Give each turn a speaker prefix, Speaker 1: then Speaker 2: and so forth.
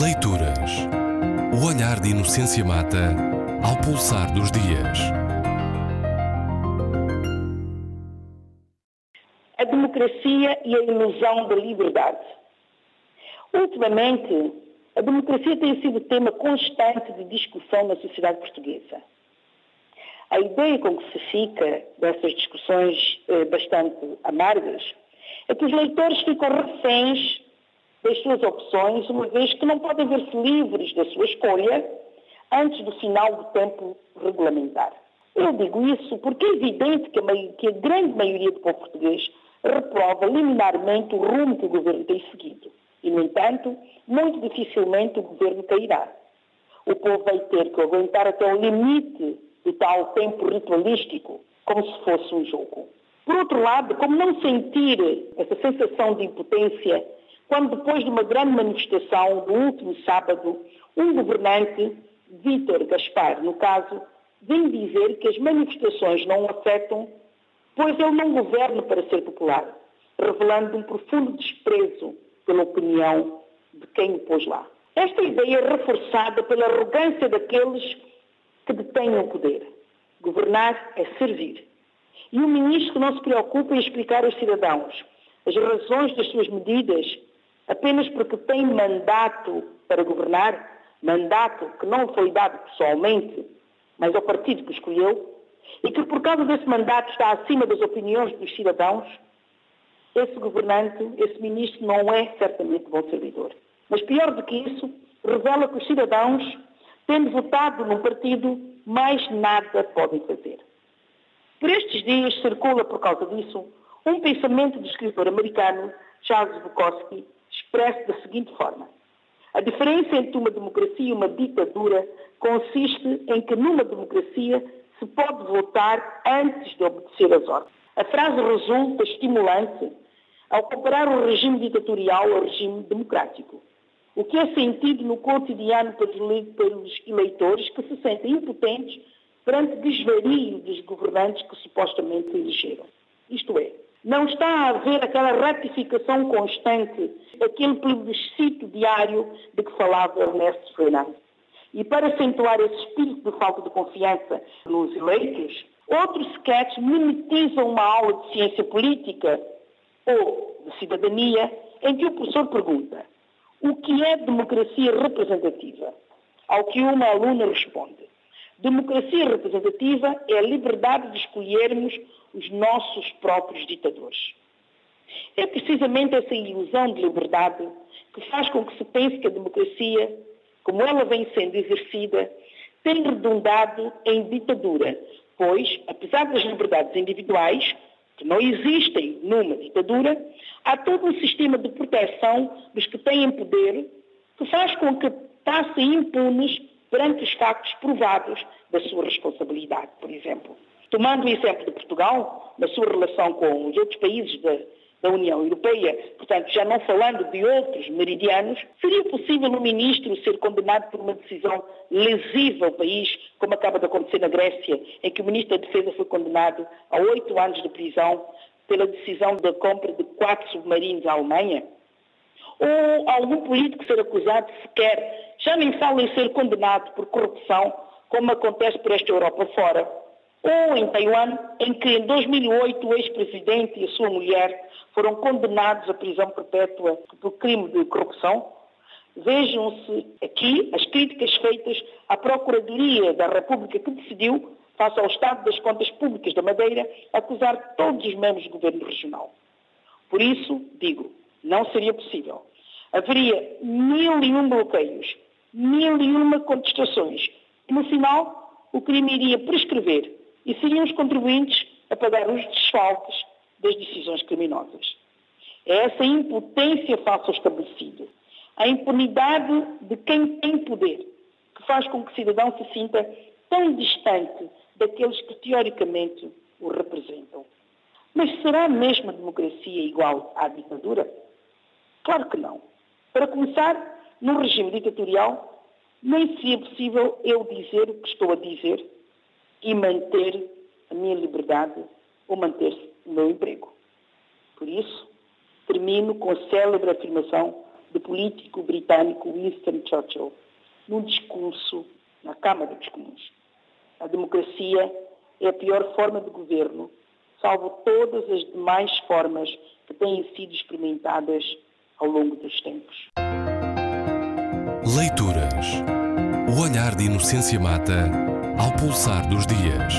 Speaker 1: Leituras. O olhar de Inocência Mata ao pulsar dos dias.
Speaker 2: A democracia e a ilusão da liberdade. Ultimamente, a democracia tem sido tema constante de discussão na sociedade portuguesa. A ideia com que se fica dessas discussões eh, bastante amargas é que os leitores ficam reféns das suas opções, uma vez que não podem ver-se livres da sua escolha antes do final do tempo regulamentar. Eu digo isso porque é evidente que a, que a grande maioria do povo português reprova liminarmente o rumo que o governo tem seguido. E, no entanto, muito dificilmente o governo cairá. O povo vai ter que aguentar até o limite do tal tempo ritualístico, como se fosse um jogo. Por outro lado, como não sentir essa sensação de impotência quando depois de uma grande manifestação do último sábado, um governante, Vítor Gaspar, no caso, vem dizer que as manifestações não o afetam, pois ele não governa para ser popular, revelando um profundo desprezo pela opinião de quem o pôs lá. Esta ideia é reforçada pela arrogância daqueles que detêm o poder. Governar é servir. E um ministro não se preocupa em explicar aos cidadãos as razões das suas medidas apenas porque tem mandato para governar, mandato que não foi dado pessoalmente, mas ao partido que escolheu, e que por causa desse mandato está acima das opiniões dos cidadãos, esse governante, esse ministro não é certamente bom servidor. Mas pior do que isso, revela que os cidadãos, tendo votado num partido, mais nada podem fazer. Por estes dias circula, por causa disso, um pensamento do escritor americano Charles Bukowski, expresso da seguinte forma. A diferença entre uma democracia e uma ditadura consiste em que numa democracia se pode votar antes de obedecer às ordens. A frase resulta estimulante ao comparar o regime ditatorial ao regime democrático, o que é sentido no cotidiano pelos eleitores que se sentem impotentes perante desvario dos governantes que supostamente elegeram. Isto é, não está a haver aquela ratificação constante, aquele plebiscito diário de que falava Ernesto Fernandes. E para acentuar esse espírito de falta de confiança nos eleitos, outros sketches mimetizam uma aula de ciência política ou de cidadania em que o professor pergunta o que é democracia representativa? Ao que uma aluna responde Democracia representativa é a liberdade de escolhermos os nossos próprios ditadores. É precisamente essa ilusão de liberdade que faz com que se pense que a democracia, como ela vem sendo exercida, tem redundado em ditadura, pois, apesar das liberdades individuais, que não existem numa ditadura, há todo um sistema de proteção dos que têm poder que faz com que passem impunes perante os factos provados da sua responsabilidade, por exemplo. Tomando o exemplo de Portugal, na sua relação com os outros países da, da União Europeia, portanto, já não falando de outros meridianos, seria possível um ministro ser condenado por uma decisão lesiva ao país, como acaba de acontecer na Grécia, em que o ministro da Defesa foi condenado a oito anos de prisão pela decisão da compra de quatro submarinos à Alemanha? Ou algum político ser acusado sequer, já nem fala em ser condenado por corrupção, como acontece por esta Europa fora, ou em Taiwan, em que em 2008 o ex-presidente e a sua mulher foram condenados à prisão perpétua por crime de corrupção. Vejam-se aqui as críticas feitas à Procuradoria da República que decidiu, face ao Estado das Contas Públicas da Madeira, acusar todos os membros do governo regional. Por isso, digo, não seria possível. Haveria mil e um bloqueios, mil e uma contestações. No final, o crime iria prescrever e seriam os contribuintes a pagar os desfalques das decisões criminosas. É essa impotência face ao estabelecido, a impunidade de quem tem poder, que faz com que o cidadão se sinta tão distante daqueles que teoricamente o representam. Mas será mesmo a democracia igual à ditadura? Claro que não. Para começar, num regime ditatorial, nem seria possível eu dizer o que estou a dizer e manter a minha liberdade ou manter o meu emprego. Por isso, termino com a célebre afirmação do político britânico Winston Churchill, num discurso na Câmara dos Comuns. A democracia é a pior forma de governo, salvo todas as demais formas que têm sido experimentadas ao longo dos tempos.
Speaker 1: Leituras. O olhar de Inocência Mata ao pulsar dos dias.